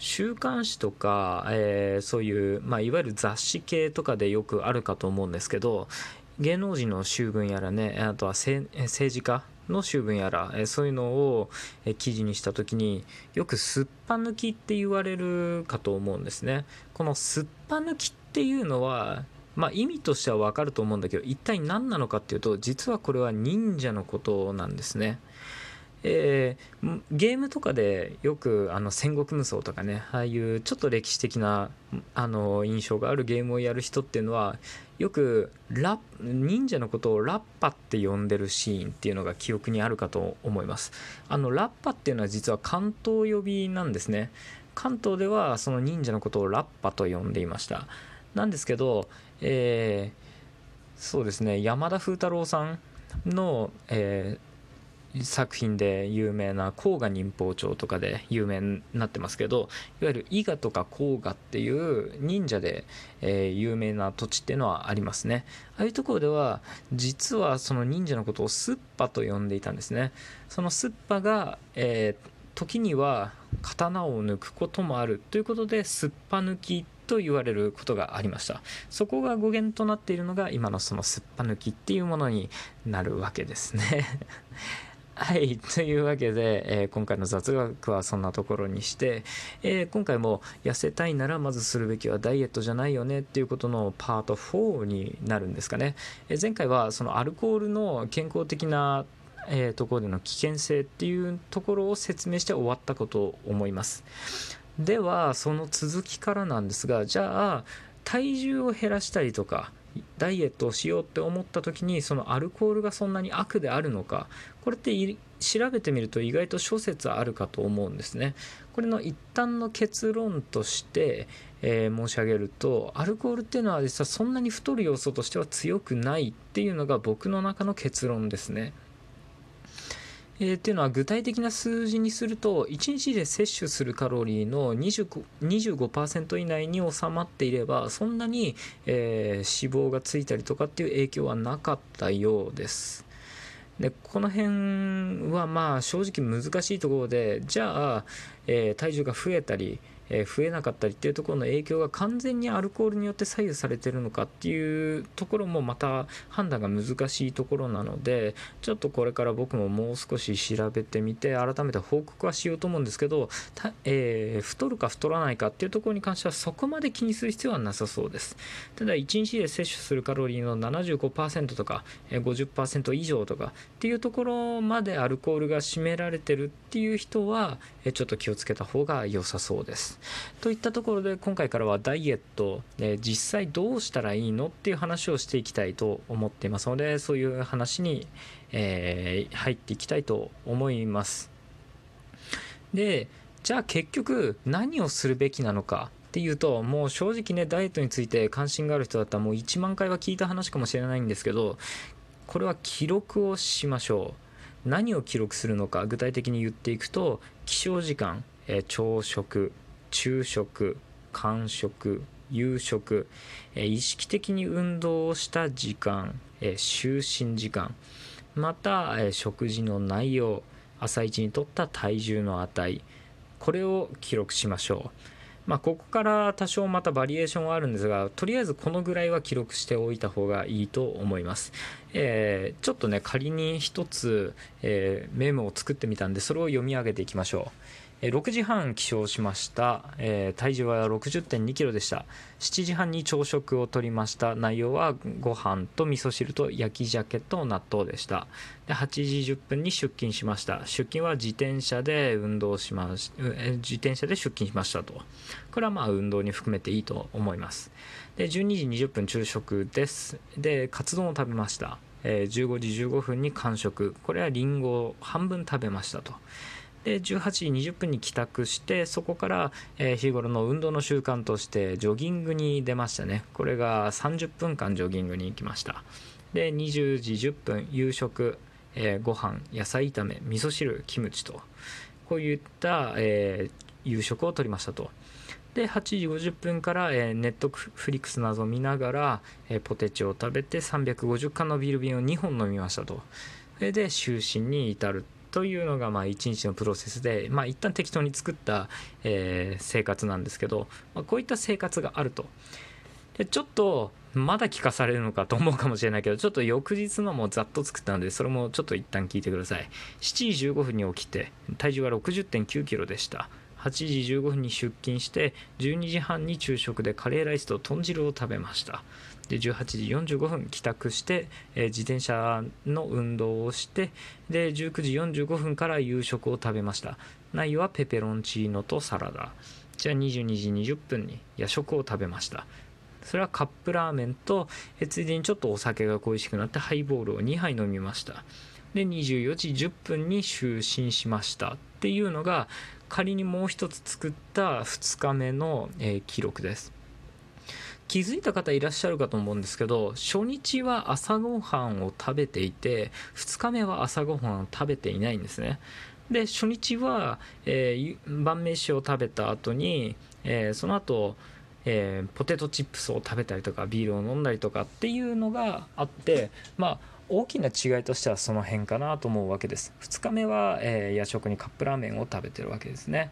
週刊誌とか、えー、そういう、まあ、いわゆる雑誌系とかでよくあるかと思うんですけど芸能人の習文やらねあとは政治家の習文やら、えそういうのを、え記事にした時によくすっぱ抜きって言われるかと思うんですねこのすっぱ抜きっていうのはまあ、意味としては分かると思うんだけど一体何なのかっていうと実はこれは忍者のことなんですね。えー、ゲームとかでよくあの戦国無双とかねああいうちょっと歴史的なあの印象があるゲームをやる人っていうのはよくラ忍者のことをラッパって呼んでるシーンっていうのが記憶にあるかと思います。あのラッパっていうのは実は関東呼びなんですね。関東ではその忍者のことをラッパと呼んでいました。なんですけど、えー、そうですね山田風太郎さんの、えー作品で有名な甲賀忍法帳とかで有名になってますけどいわゆる伊賀とか甲賀っていう忍者で、えー、有名な土地っていうのはありますね。ああいうところでは実はその忍者のことをスッパと呼んでいたんですね。そのスッパが、えー、時には刀を抜くこともあるということでスッパ抜きと言われることがありました。そこが語源となっているのが今のそのすっぱ抜きっていうものになるわけですね。はい。というわけで、えー、今回の雑学はそんなところにして、えー、今回も痩せたいならまずするべきはダイエットじゃないよねっていうことのパート4になるんですかね。えー、前回はそのアルコールの健康的なえー、ところでの危険性っていうところを説明して終わったことを思います。ではその続きからなんですがじゃあ体重を減らしたりとかダイエットをしようって思った時にそのアルコールがそんなに悪であるのかこれって調べてみると意外と諸説あるかと思うんですね。これの一旦の結論として、えー、申し上げるとアルコールっていうのは実はそんなに太る要素としては強くないっていうのが僕の中の結論ですね。えー、っていうのは具体的な数字にすると1日で摂取するカロリーの 25%, 25以内に収まっていればそんなに、えー、脂肪がついたりとかっていう影響はなかったようです。でこの辺はまあ正直難しいところでじゃあ、えー、体重が増えたりえ増えなかったりっていうところの影響が完全にアルコールによって左右されてるのかっていうところもまた判断が難しいところなのでちょっとこれから僕ももう少し調べてみて改めて報告はしようと思うんですけどえー、太るか太らないかっていうところに関してはそこまで気にする必要はなさそうです。ただ1日で摂取するカロリーの75%とか50%以上とかっていうところまでアルコールが占められてるっていう人はちょっと気をつけた方が良さそうです。といったところで今回からはダイエット、え実際どうしたらいいのっていう話をしていきたいと思っていますのでそういう話に、えー、入っていきたいと思います。でじゃあ結局何をするべきなのかっていうともう正直ねダイエットについて関心がある人だったらもう1万回は聞いた話かもしれないんですけどこれは記録をしましょう。何を記録するのか具体的に言っていくと起床時間、え朝食。昼食間食夕食、え意識的に運動をした時間、え就寝時間また、え食事の内容朝一にとった体重の値これを記録しましょう。まあ、ここから多少またバリエーションはあるんですがとりあえずこのぐらいは記録しておいた方がいいと思います、えー、ちょっとね仮に一つ、えー、メモを作ってみたんでそれを読み上げていきましょう。6時半起床しました、えー、体重は6 0 2キロでした。7時半に朝食をとりました。内容はご飯と味噌汁と焼き鮭と納豆でした。で8時10分に出勤しました。出勤は自転車で運動しまし自転車で出勤しましたと。これはまあ運動に含めていいと思います。で12時20分昼食です。でカツ丼を食べました。15時15分に完食。これはりんごを半分食べましたと。で18時20分に帰宅してそこから、え、日頃の運動の習慣としてジョギングに出ましたね。これが30分間ジョギングに行きました。で20時10分夕食、えー、ご飯野菜炒め味噌汁キムチとこういった、えー、夕食をとりましたと。で8時50分から、えー、ネットフリックスなどを見ながら、えー、ポテチを食べて350缶のビール瓶を2本飲みましたと。それで就寝に至るというのがまあ一日のプロセスで、まあ、一旦適当に作った、えー、生活なんですけど、まあ、こういった生活があると。でちょっとまだ聞かされるのかと思うかもしれないけどちょっと翌日のもざっと作ったのでそれもちょっと一旦聞いてください。7時15分に起きて体重は6 0 9キロでした。8時15分に出勤して12時半に昼食でカレーライスと豚汁を食べました。で18時45分帰宅して、えー、自転車の運動をしてで19時45分から夕食を食べました。内容はペペロンチーノとサラダ。じゃあ22時20分に夜食を食べました。それはカップラーメンとついでにちょっとお酒が恋しくなってハイボールを2杯飲みました。で24時10分に就寝しました。っていうのが仮にもう一つ作った2日目の、えー、記録です。気づいた方いらっしゃるかと思うんですけど初日は朝ごはんを食べていて2日目は朝ごはんを食べていないんですね。で初日は、えー、晩飯を食べた後に、えー、その後えー、ポテトチップスを食べたりとかビールを飲んだりとかっていうのがあってまあ大きな違いとしてはその辺かなと思うわけです。2日目は、えー、夜食にカップラーメンを食べてるわけですね。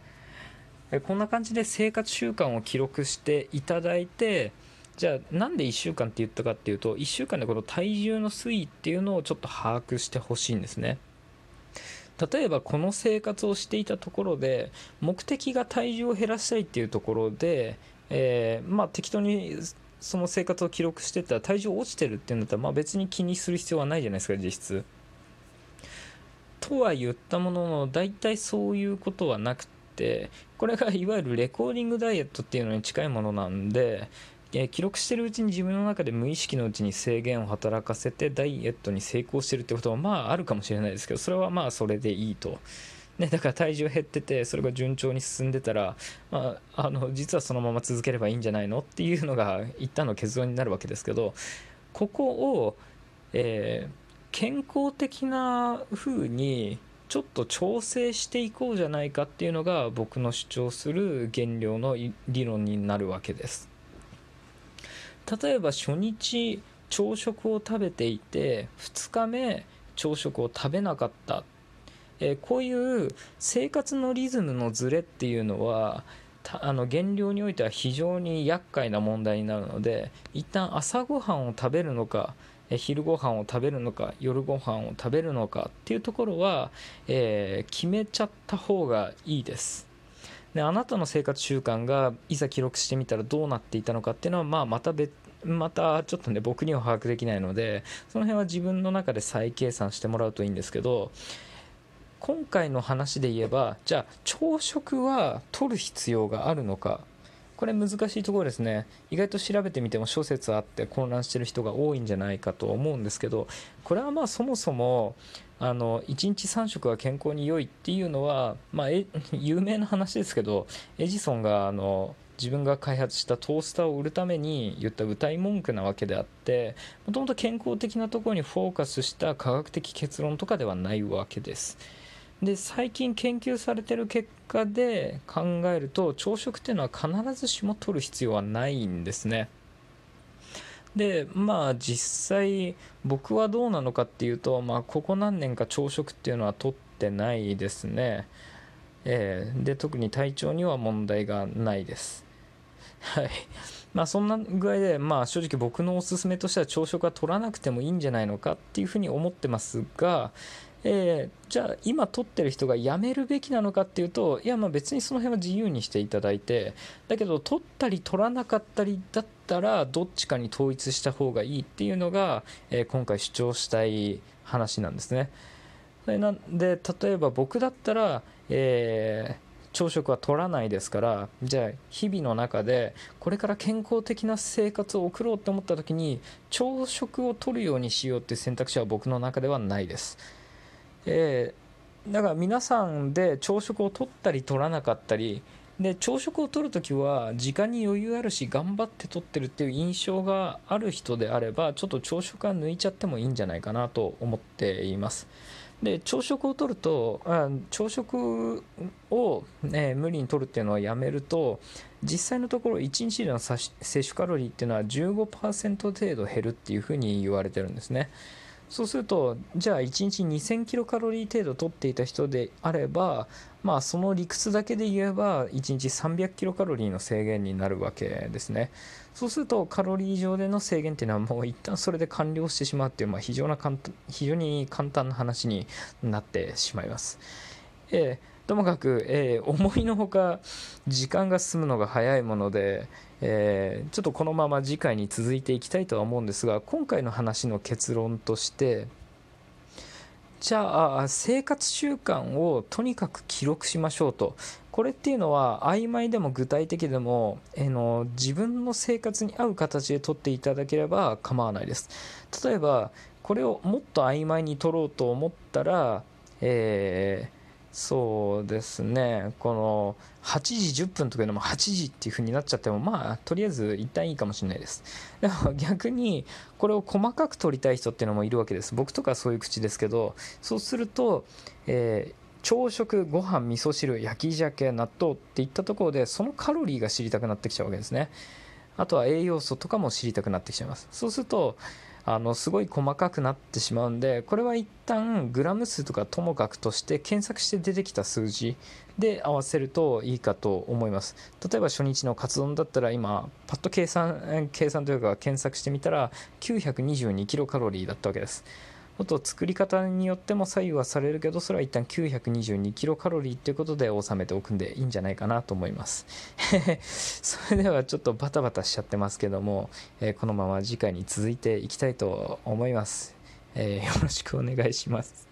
こんな感じで生活習慣を記録していただいてじゃあなんで1週間って言ったかっていうと1週間でこの体重の推移っていうのをちょっと把握してほしいんですね例えばこの生活をしていたところで目的が体重を減らしたいっていうところでえー、まあ適当にその生活を記録してたら体重落ちてるっていうんだったら、まあ、別に気にする必要はないじゃないですか実質。とは言ったものの大体そういうことはなくてこれがいわゆるレコーディングダイエットっていうのに近いものなんで、えー、記録してるうちに自分の中で無意識のうちに制限を働かせてダイエットに成功してるってことはまああるかもしれないですけどそれはまあそれでいいと。ね、だから体重減っててそれが順調に進んでたら、まあ、あの実はそのまま続ければいいんじゃないのっていうのが一旦の結論になるわけですけどここを、えー、健康的な風にちょっと調整していこうじゃないかっていうのが僕の主張する減量の理論になるわけです例えば初日朝食を食べていて2日目朝食を食べなかった。えー、こういう生活のリズムのズレっていうのはあの減量においては非常に厄介な問題になるので一旦朝ごはんを食べるのか昼ご飯を食べるのか夜ご飯を食べるのかっていうところは、えー、決めちゃった方がいいです。であなたの生活習慣がいざ記録してみたらどうなっていたのかっていうのは、まあ、また別またちょっとね僕には把握できないのでその辺は自分の中で再計算してもらうといいんですけど今回の話で言えばじゃあ朝食は取る必要があるのかこれ難しいところですね意外と調べてみても諸説あって混乱してる人が多いんじゃないかと思うんですけどこれはまあそもそもあの1日3食は健康に良いっていうのは、まあ、有名な話ですけどエジソンがあの自分が開発したトースターを売るために言った歌い文句なわけであってもともと健康的なところにフォーカスした科学的結論とかではないわけです。で最近研究されてる結果で考えると朝食っていうのは必ずしも取る必要はないんですね。でまあ実際僕はどうなのかっていうと、まあ、ここ何年か朝食っていうのは取ってないですね、えー、で特に体調には問題がないです。はい。まあそんな具合で、まあ、正直僕のおすすめとしては朝食は取らなくてもいいんじゃないのかっていうふうに思ってますが、えー、じゃあ今撮ってる人がやめるべきなのかっていうといやまあ別にその辺は自由にしていただいてだけど撮ったり撮らなかったりだったらどっちかに統一した方がいいっていうのが、えー、今回主張したい話なんですね。なんで例えば僕だったら、えー朝食は取らないですからじゃあ日々の中でこれから健康的な生活を送ろうって思った時に朝食を取るようにしようっていう選択肢は僕の中ではないです。えー、だから皆さんで朝食を取ったり取らなかったりで朝食を取るときは時間に余裕あるし頑張って取ってるっていう印象がある人であればちょっと朝食は抜いちゃってもいいんじゃないかなと思っています。で朝食を取ると朝食を、ね、無理に取るっていうのはやめると実際のところ1日での摂取カロリーっていうのは15%程度減るっていうふうに言われてるんですね。そうするとじゃあ1日2000キロカロリー程度取っていた人であればまあその理屈だけで言えば1日300キロカロリーの制限になるわけですね。そうするとカロリー上での制限っていうのはもう一旦それで完了してしまうっていう、まあ、非常な簡単非常に簡単な話になってしまいます、えーともかく、えー、思いのほか時間が進むのが早いもので、えー、ちょっとこのまま次回に続いていきたいとは思うんですが今回の話の結論としてじゃあ生活習慣をとにかく記録しましょうと。これっていうのは曖昧でも具体的でも、えー、の自分の生活に合う形で取っていただければ構わないです。例えばこれをもっと曖昧に取ろうと思ったら、えーそうですね。この8時10分とかでも8時っていう風になっちゃってもまあとりあえず一旦いいかもしれないです。でも逆にこれを細かく取りたい人っていうのもいるわけです。僕とかそういう口ですけどそうすると、えー、朝食ご飯味噌汁焼き鮭納豆っていったところでそのカロリーが知りたくなってきちゃうわけですね。あとは栄養素とかも知りたくなってきちゃいます。そうするとあのすごい細かくなってしまうんでこれは一旦グラム数とかともかくとして検索して出てきた数字で合わせるといいかと思います。例えば初日のカツ丼だったら今パッと計算計算というか検索してみたら922キロカロリーだったわけです。あと作り方によっても左右はされるけどそれは一旦922キロカロリーっていうことで収めておくんでいいんじゃないかなと思います。それではちょっとバタバタしちゃってますけども、えー、このまま次回に続いていきたいと思います、えー、よろしくお願いします。